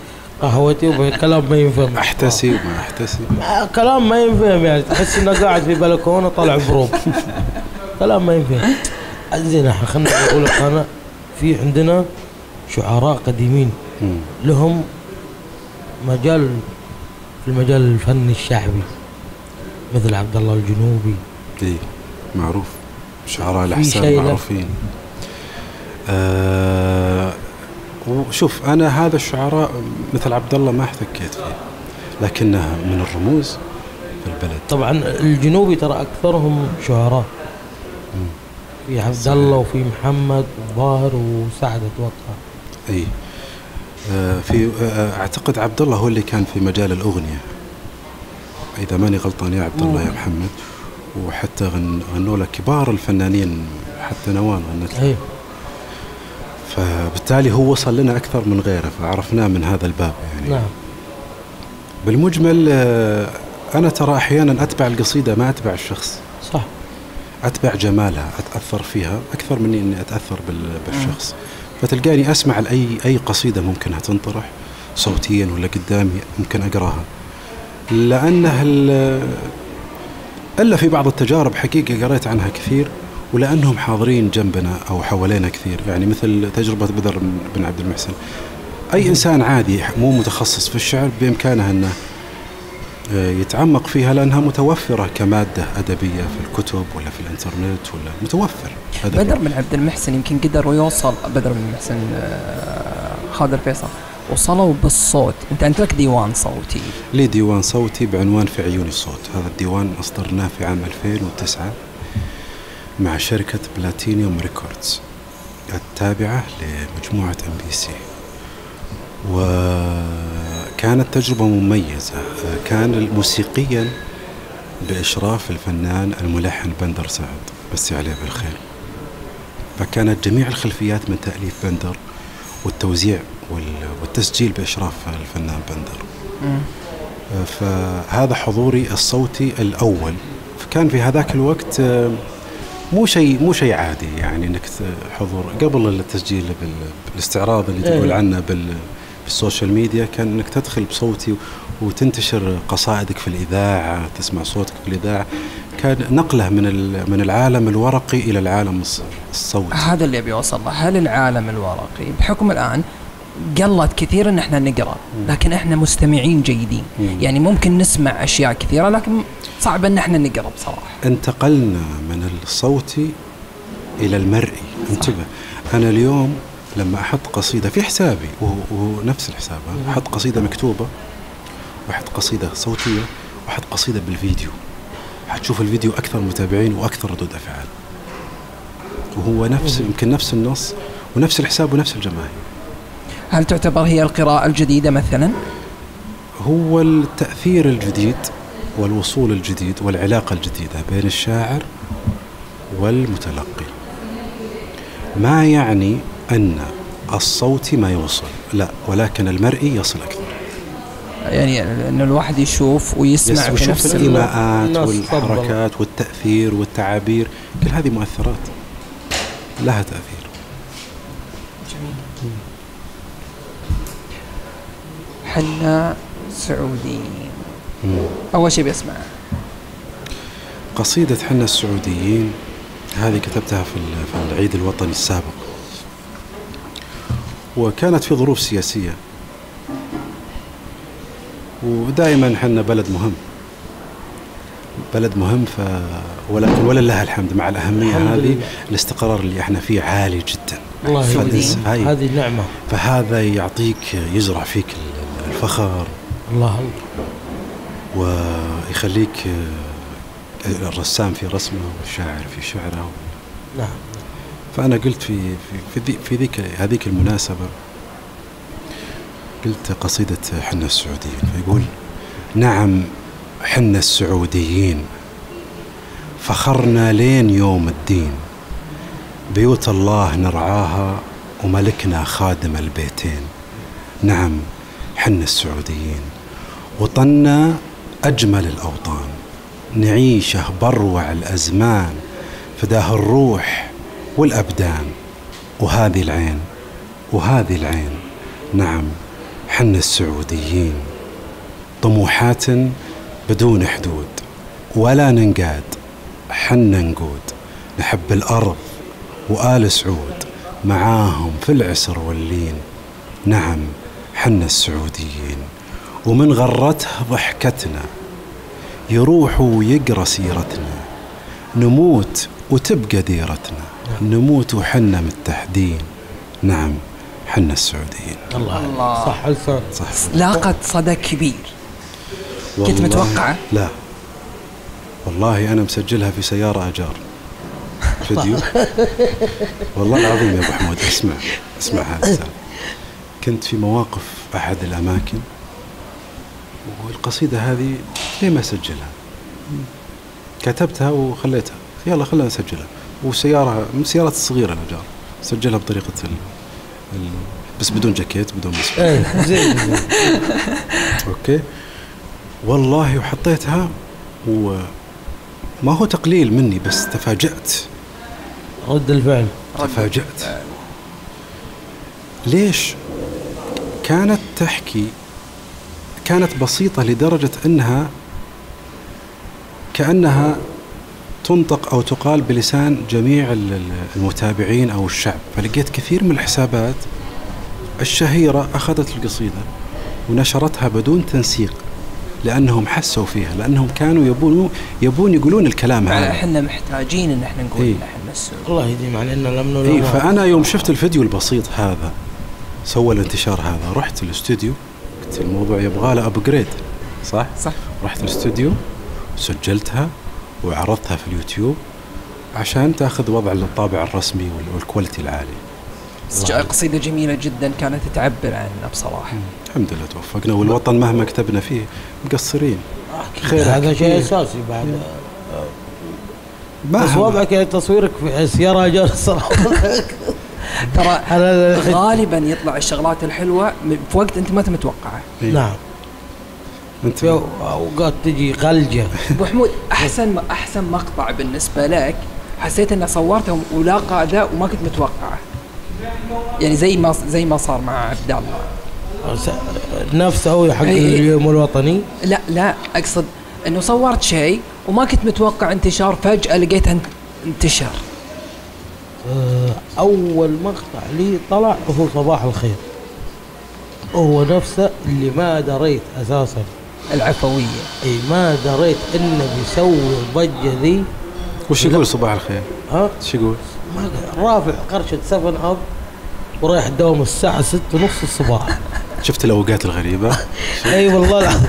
قهوتي وكلام ما ينفهم. احتسي وما احتسي ما- كلام ما ينفهم يعني. تحس إنه قاعد في بلكونة طالع بروب كلام ما ينفهم. زين خلينا أقول لك أنا في عندنا شعراء قديمين. لهم مجال في المجال الفني الشعبي. مثل عبد الله الجنوبي. اي معروف. شعراء الاحسان. معروفين. آه وشوف أنا هذا الشعراء مثل عبد الله ما احتكيت فيه لكنه من الرموز في البلد. طبعا الجنوبي ترى أكثرهم شعراء. في عبد الله وفي محمد وظاهر وسعد أتوقع. إي. آه في آه أعتقد عبد الله هو اللي كان في مجال الأغنية. إذا ماني غلطان يا عبد الله يا محمد. وحتى غن- غنوا له كبار الفنانين حتى نوال غنت له. فبالتالي هو وصل لنا أكثر من غيره فعرفناه من هذا الباب يعني. نعم. بالمجمل آه، أنا ترى أحيانا أتبع القصيدة ما أتبع الشخص. صح. أتبع جمالها أتأثر فيها أكثر من إني أتأثر بال- بالشخص. فتلقاني أسمع لأي أي قصيدة ممكنها تنطرح صوتيا ولا قدامي ممكن أقراها. لأنه ال- إلا في بعض التجارب حقيقة قريت عنها كثير ولأنهم حاضرين جنبنا أو حوالينا كثير. يعني مثل تجربة بدر بن عبد المحسن. أي إنسان عادي مو متخصص في الشعر بإمكانه أنه آه، يتعمق فيها لأنها متوفرة كمادة أدبية في الكتب ولا في الإنترنت ولا متوفر أدبي. بدر بن عبد المحسن يمكن قدر يوصل بدر بن المحسن آه، خالد الفيصل وصلوا بالصوت. أنت انت لك ديوان صوتي. لي ديوان صوتي بعنوان في عيون الصوت. هذا الديوان أصدرناه في عام 2009 مع شركة بلاتينيوم ريكوردز التابعة لمجموعة ام بي سي وكانت تجربة مميزة. كان موسيقيا بإشراف الفنان الملحن بندر سعد. مسي عليه بالخير. فكانت جميع الخلفيات من تأليف بندر والتوزيع وال- والتسجيل بإشراف الفنان بندر. فهذا حضوري الصوتي الأول. فكان في هذاك الوقت مو شيء مو شيء عادي يعني إنك حضور. قبل التسجيل بال- بالاستعراض اللي. تقول عنه بال بالسوشيال ميديا كان إنك تدخل بصوتي وتنتشر قصائدك في الإذاعة تسمع صوتك في الإذاعة. كان نقلة من من العالم الورقي إلى العالم الص- الصوتي. هذا اللي أبي أوصل له. هل العالم الورقي بحكم الآن قلت كثير إن إحنا نقرأ لكن إحنا مستمعين جيدين. يعني ممكن نسمع أشياء كثيرة لكن صعب إن إحنا نقرأ بصراحة. انتقلنا من الصوتي إلى المرئي. انتبه. أنا اليوم لما أحط قصيدة في حسابي وهو, وهو نفس الحساب أحط قصيدة مكتوبة وأحط قصيدة صوتية وأحط قصيدة بالفيديو. حتشوف الفيديو أكثر متابعين وأكثر ردود أفعال. وهو نفس يمكن نفس النص ونفس الحساب ونفس الجماهير. هل تعتبر هي القراءة الجديدة مثلا؟ هو التأثير الجديد والوصول الجديد والعلاقة الجديدة بين الشاعر والمتلقي. ما يعني أن الصوت ما يوصل؟ لا ولكن المرئي يصل أكثر. يعني أن الواحد يشوف ويسمع يس في نفس الوقت. الإيماءات والحركات والتأثير والتعابير كل هذه مؤثرات. لها تأثير. حنا سعوديين أول شيء بيسمع. قصيدة حنا السعوديين هذه كتبتها في ال- في العيد الوطني السابق. وكانت في ظروف سياسية. ودائما حنا بلد مهم. بلد مهم ف ولكن ولله الحمد مع الأهمية الحمد هذه لله. الاستقرار اللي إحنا فيه عالي جدا. الله. هذه نعمه فهذا يعطيك يزرع فيك ال- الفخر الله. ويخليك آه، الرسام في رسمه والشاعر في شعره. نعم. فأنا قلت في في في, في ذيك هذيك المناسبة قلت قصيدة حنا السعوديين. فيقول نعم حنا السعوديين فخرنا لين يوم الدين. بيوت الله نرعاها وملكنا خادم البيتين. نعم حنا السعوديين. وطنا أجمل الأوطان. نعيشه بروع الأزمان فداه الروح والأبدان. وهذه العين وهذه العين. نعم حنا السعوديين. طموحات بدون حدود. ولا ننقاد حنا نقود. نحب الأرض وآل سعود. معاهم في العسر واللين. نعم حنا السعوديين ومن غرته ضحكتنا. يروح ويقرأ سيرتنا. نموت وتبقى ديرتنا. نموت وحنا متحدين. نعم حنا السعوديين. الله. الله. صح لسان صح؟ لاقت صدى كبير. كنت متوقعة؟ لا. والله أنا مسجلها في سيارة أجار. فيديو والله العظيم يا أبو حمود أسمع. أسمع هذا. كنت في مواقف أحد الأماكن والقصيدة هذه ليه ما أسجلها كتبتها وخليتها. يلا خلينا نسجلها. وسيارة من السيارات الصغيرة الأجار. سجلها بطريقة ال... ال... بس بدون جاكيت بدون مسؤول زين زين. أوكي. والله وحطيتها وما هو تقليل مني بس تفاجأت. رد الفعل. تفاجأت. ليش؟ كانت تحكي كانت بسيطة لدرجة أنها كأنها تنطق أو تقال بلسان جميع ال- ال- المتابعين أو الشعب. فلقيت كثير من الحسابات الشهيرة أخذت القصيدة ونشرتها بدون تنسيق لأنهم حسوا فيها لأنهم كانوا يبون يبون يقولون الكلام هذا. إحنا محتاجين إن إحنا نقول إيه. إحنا السعود الله يديم علينا لمّا ينلوم فأنا يوم شفت الفيديو البسيط هذا سوى الانتشار هذا. رحت الاستوديو قلت الموضوع يبغى له upgrade صح؟ صح. رحت الاستوديو سجلتها وعرضتها في اليوتيوب عشان تاخذ وضع الطابع الرسمي وال- وال quality العالي. قصيدة جميلة جدا كانت تعبر عننا بصراحة. الحمد لله توفقنا والوطن مهما كتبنا فيه مقصرين. خير هذا شيء. أساسي بعد. ما بس وضعك تصويرك في سيارة اجار الصراحة ترى غالبا يطلع الشغلات الحلوة م- في وقت أنت ما انت متوقعه إيه. نعم. أنت أوقات تجي غلجة. أبو حمود أحسن أحسن مقطع بالنسبة لك حسيت إنه صورته ولاقى اداء وما كنت متوقعه. يعني زي ما زي ما صار مع عبد الله. نفسه هو حق إيه. اليوم الوطني؟ لا لا أقصد إنه صورت شيء وما كنت متوقع انتشار فجأة لقيته انت- انتشر. أول مقطع لي طلع هو صباح الخير. هو نفسه اللي ما دريت أساسا. العفوية. إي ما دريت إنه بيسوي الضجة ذي. وش يقول صباح الخير؟ ها؟ إيش يقول؟ ما. رافع قرشة 7 أب ورايح الدوام الساعة 6 ونص الصباح. شفت الأوقات الغريبة؟ إي والله العظيم.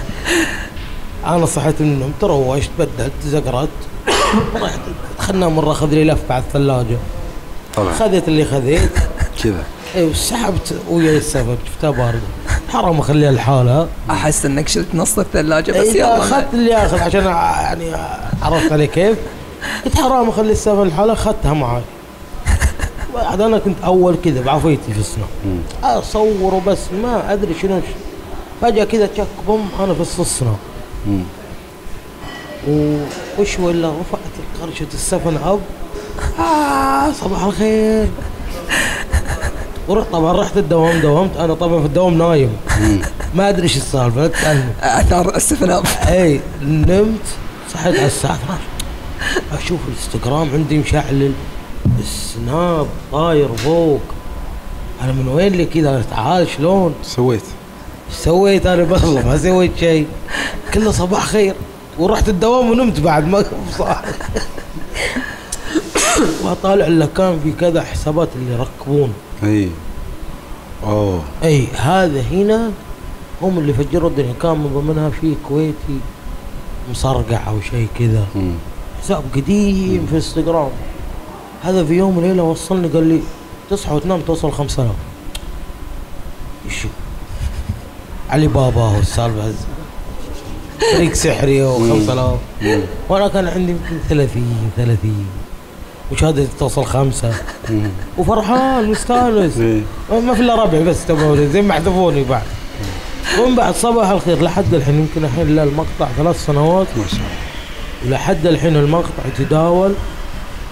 أنا صحيت من النوم تروشت بدلت زقرت. رحت خلنا مرة اخذ لي لف بعد الثلاجة. طبعا. خذيت اللي خذيت. كذا. اي وسحبت ويا السفر شفتها باردة حرام أخليها لحالها. أحس إنك شلت نص الثلاجة بس اي يلا. أخذت اللي أخذ عشان يعني عرفت علي كيف. قلت حرام أخلي السفر لحالها أخذتها معي بعد أنا كنت أول كذا بعفيتي في السنو مم. أصور وبس ما أدري شنو فجأة كذا تشك بوم أنا في مم. وش ولا رفعت قرشة السفن أب. آه صباح الخير. ورحت طبعا رحت الدوام دومت أنا طبعا في الدوام نايم. ما أدري إيش السالفة لا تسألني. أثار السفناب إي نمت صحيت على الساعة 12 أشوف الإنستغرام عندي مشعلل. السناب طاير فوق. أنا من وين لي كذا؟ تعال شلون؟ سويت. سويت أنا والله ما سويت شيء. كله صباح خير. ورحت الدوام ونمت بعد ما صح واطالع اللي كان في كذا حسابات اللي يركبون. أي. أوه. أي هذا هنا هم اللي فجروا الدنيا. كان من ضمنها في كويتي مصرقع أو شيء كذا. مم. حساب قديم في إنستغرام. هذا في يوم وليلة وصلني قال لي تصحى وتنام توصل 5000 إيش علي بابا والسالفه فريق سحري و5000 مم. وأنا كان عندي يمكن 30 30 وشهادتي توصل خمسة. مم. وفرحان مستانس. إيه. ما في إلا ربع بس تبغى زي ما حذفوني بعد. ومن بعد صباح الخير. لحد الحين يمكن الحين لا المقطع ثلاث سنوات. ما شاء الله. ولحد الحين المقطع يتداول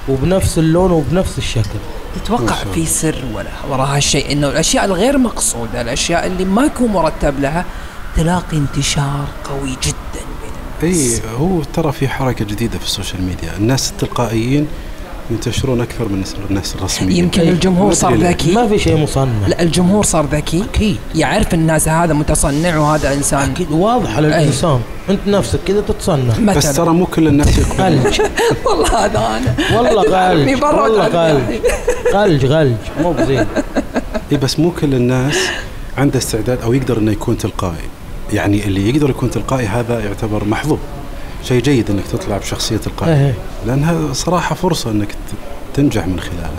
وبنفس اللون وبنفس الشكل. تتوقع. في سر ولا وراء هالشيء؟ إنه الأشياء الغير مقصودة الأشياء اللي ما يكون مرتب لها تلاقي انتشار قوي جدا بين الناس. اي هو ترى في حركة جديدة في السوشيال ميديا. الناس التلقائيين ينتشرون أكثر من الناس- الناس الرسميين. يمكن. الجمهور صار. ذكي. ما في شيء مصنع. لا الجمهور صار ذكي. أكيد. يعرف الناس هذا متصنع وهذا إنسان. أكيد واضح على. الانسان. أنت نفسك كذا تتصنع. مثلا. بس ترى مو كل الناس غلج. والله هذا أنا. والله غلج. والله. غلج. غلج غلج. مو بزين. إي بس مو كل الناس عنده استعداد أو يقدر إنه يكون تلقائي. يعني اللي يقدر يكون تلقائي هذا يعتبر محظوظ. شيء جيد إنك تطلع بشخصية تلقائيه إيه. لأنها صراحة فرصة إنك تنجح من خلالها.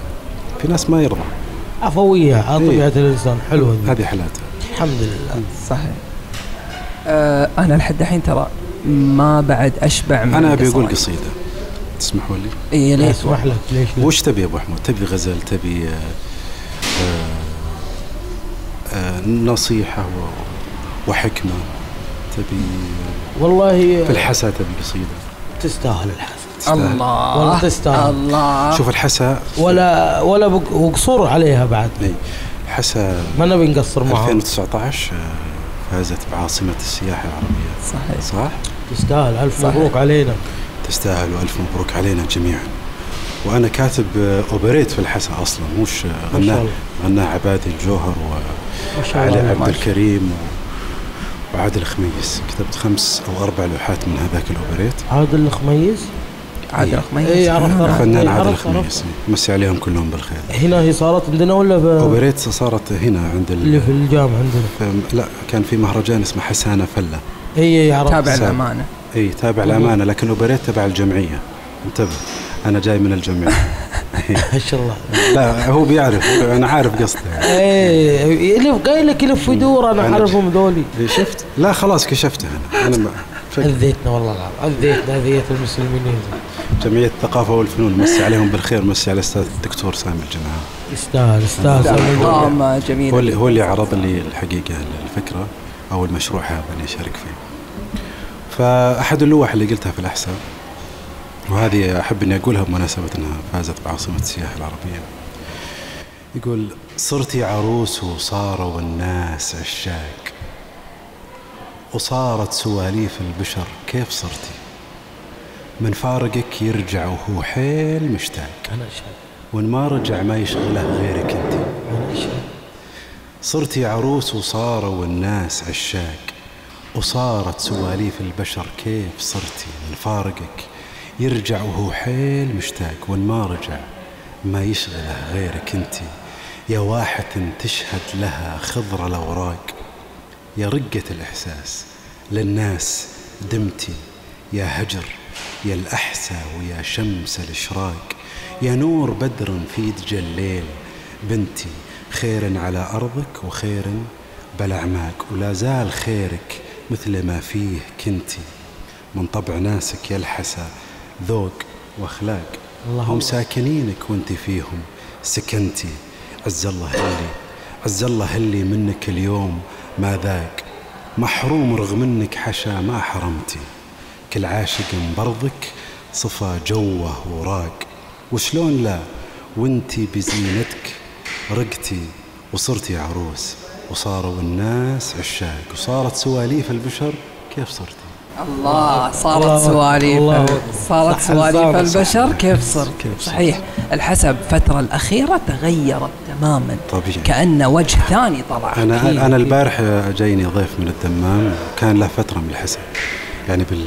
في ناس ما يرضى. عفوية على إيه. طبيعة الإنسان حلوة. هذه حالاتها. الحمد لله. صحيح. آه أنا لحد الحين ترى ما بعد أشبع من أنا أبي أقول. قصيدة. تسمحوا لي؟ اي ليت. أسمح لك ليش؟ وش تبي يا أبو حمود تبي غزل تبي آه، آه، آه، نصيحة وحكمة؟ والله في الحسا تبي قصيده تستاهل الحسن تستاهل. الله. والله تستاهل. الله. شوف الحسا ولا ولا بق- وقصور عليها بعد. إي. حسا ما نبي نقصر معها 2019 آه، فازت بعاصمة السياحة العربية. صحيح. صح؟ تستاهل. ألف صحيح. مبروك علينا. تستاهل وألف مبروك علينا جميعا. وأنا كاتب آه، اوبريت في الحسا أصلا مش آه، غناه. غناه عبادي الجوهر ما شاء وعلي عبد الكريم و- وعادل خميس كتبت خمس أو أربع لوحات من هذاك الأوبريت. عادل الخميس؟ عادل خميس إيه، عرفت، آه. عرفت. فنان عرفت، عادل عرفت. خميس مسي عليهم كلهم بالخير. هنا هي صارت عندنا ولا ب... أوبريت صارت هنا عند اللي ال... في الجامعة عندنا. لا كان في مهرجان اسمه حسانة فلة. هي عرفت. تابع. الأمانة. اي تابع الأمانة لكن أوبريت تبع الجمعية. انتبه أنا جاي من الجمعية. ما شاء الله. لا هو بيعرف. أنا عارف قصده. إيه يلف قايل لك يلف يدور أنا أنا- أعرفهم ذولي. إيه، شفت؟ لا خلاص كشفته أنا. أنا أذيتنا والله العظيم. أذيتنا اذيت المسلمين. جمعية الثقافة والفنون. مسي عليهم بالخير. مسي على الاستاذ الدكتور سامي الجماعة. يستاهل سامي الجمعة. قامه جميله هو اللي هو اللي عرض لي الحقيقة الفكرة أو المشروع هذا اني اشارك فيه. فأحد اللوح اللي قلتها في الأحساء وهذه أحب إني أقولها بمناسبة أنها فازت بعاصمة السياحه العربية. يقول صرتي عروس وصاروا الناس عشاق. وصارت سواليف البشر كيف صرتي؟ من فارقك يرجع وهو حيل مشتاق. اشهد وإن ما رجع ما يشغله غيرك أنت. أنا اشهد صرتي عروس وصاروا الناس عشاق. وصارت سواليف البشر كيف صرتي من فارقك يرجع وهو حيل مشتاق وان ما رجع ما يشغله غيرك انت. يا واحة تشهد لها خضر الأوراق. يا رقة الإحساس للناس دمتي. يا هجر يا الأحسى ويا شمس الإشراق. يا نور بدر في دجى الليل. بنتي خير على أرضك وخير بالأعماق ولا زال خيرك مثل ما فيه كنتي. من طبع ناسك يلحسى ذوق وأخلاق. الله هم. ساكنينك وانت فيهم. سكنتي عز الله اللي عز الله اللي منك اليوم ما ذاق محروم رغم انك حشا ما حرمتي كل عاشق برضك صفى جوه وراق وشلون لا؟ وانتي بزينتك رقتي وصرتي عروس. وصاروا الناس عشاق. وصارت سواليف البشر كيف صرتي الله صارت الله سواليف الله صارت سواليف صح. البشر كيف صرت كيف. صحيح الحسب الفترة الأخيرة تغيرت تماما طبيعي. كأن وجه ثاني طلع أنا أكيد. البارح جايني ضيف من الدمام كان له فترة من الحسن يعني بال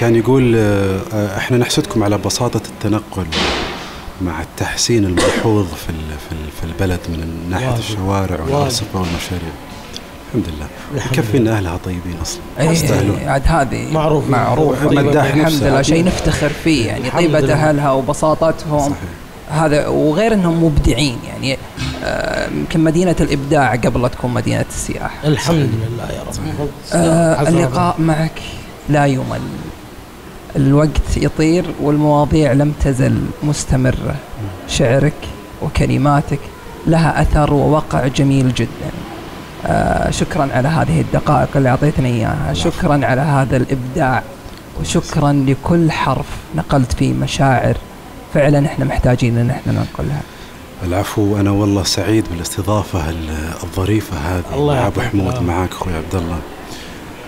كان يقول آه، إحنا نحسدكم على بساطة التنقل مع التحسين الملحوظ في في ال- في البلد من واجب. الشوارع واجب. والارصفه والمشاريع الحمد لله. يكفي ان أهلها طيبين أصلا. إيه، يستاهلون عاد هذه معروف. معروف مداح الحمد. لله شيء نفتخر فيه يعني لله. أهلها وبساطتهم. صحيح. هذا وغير إنهم مبدعين يعني آه، يمكن مدينة الإبداع قبل لا تكون مدينة السياحة الحمد لله يا رب. آه، اللقاء معك لا يمل الوقت يطير والمواضيع لم تزل مستمرة. شعرك وكلماتك لها أثر ووقع جميل جدا. آه، شكرا على هذه الدقائق اللي أعطيتني إياها. شكرا على هذا الإبداع. وشكرا لكل حرف نقلت فيه مشاعر. فعلا إحنا محتاجين إن إحنا ننقلها. العفو أنا والله سعيد بالاستضافة ال- الظريفة هذه. الله مع أبو حمود. معك أخوي عبد الله.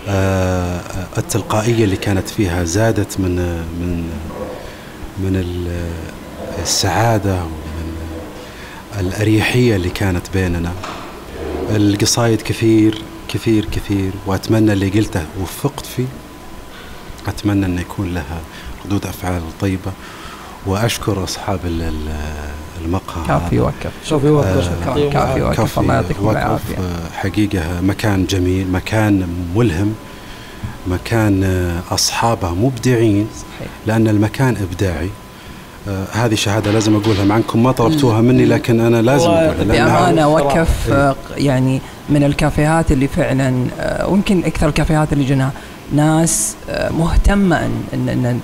آه، التلقائية اللي كانت فيها زادت من من من ال- السعادة ومن الأريحية اللي كانت بيننا. القصايد كثير كثير كثير وأتمنى اللي قلته وفقت فيه أتمنى إنه يكون لها ردود أفعال طيبة. وأشكر أصحاب ال- ال- المقهى كافي. وكف آه، شكرا كافي وكف كافي الله يعطيكم وقف العافية. آه، حقيقة مكان جميل مكان ملهم مكان آه، أصحابه مبدعين صحيح. لأن المكان إبداعي. آه، هذه شهادة لازم أقولها معكم ما طلبتوها مني لكن أنا لازم أقولها بأمانة. وكف آه، يعني من الكافيهات اللي فعلا آه، ويمكن أكثر الكافيهات اللي جناها. ناس آه، مهتمة أن إن إن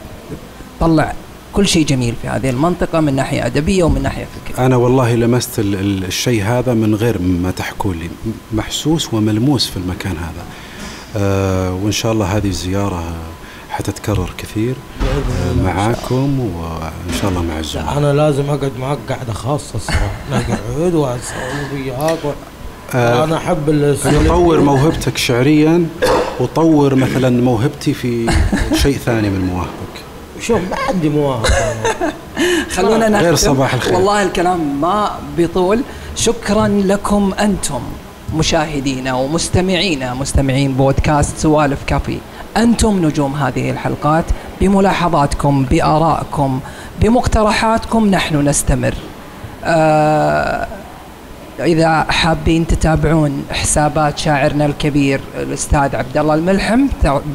تطلع كل شيء جميل في هذه المنطقة من ناحية أدبية ومن ناحية فكرية. أنا والله لمست ال- ال- الشيء هذا من غير ما تحكوا لي. محسوس وملموس في المكان هذا. آه، وإن شاء الله هذه الزيارة حتتكرر كثير آه، معاكم وإن شاء الله مع لا الزملاء أنا لازم أقعد معك قعده خاصة الصراحة. نقعد واسولف وياك و... آه، أنا أحب ال- طور موهبتك شعريا وطور مثلا موهبتي في شيء ثاني من مواهبك. شوف ما عندي مواهب. خلونا نختم غير صباح الخير. والله الكلام ما بيطول. شكرا لكم أنتم مشاهدينا ومستمعينا مستمعين بودكاست سوالف كافي. أنتم نجوم هذه الحلقات بملاحظاتكم بآرائكم بمقترحاتكم نحن نستمر. آه إذا حابين تتابعون حسابات شاعرنا الكبير الأستاذ عبد الله الملحم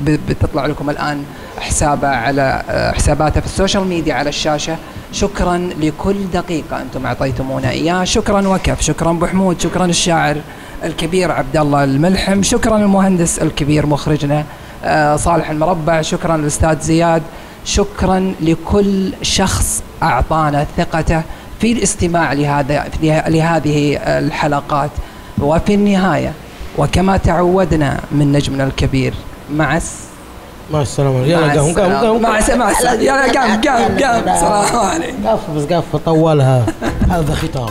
بتطلع لكم الآن حسابه على آه، حساباته في السوشيال ميديا على الشاشة. شكرا لكل دقيقة أنتم أعطيتمونا إياها. شكرا وكف. شكرا أبو حمود. شكرا الشاعر الكبير عبد الله الملحم. شكرا المهندس الكبير مخرجنا. صالح المربع شكرا الأستاذ زياد. شكرا لكل شخص أعطانا ثقته في الاستماع لهذا لهذه الحلقات. وفي النهاية وكما تعودنا من نجمنا الكبير مع الس... مع السلامة. يلا قام قام السلامة. قام مع السلامة مع السلامة. يلا قام قام قام. سلام عليكم. قف بس قف طولها. هذا ختام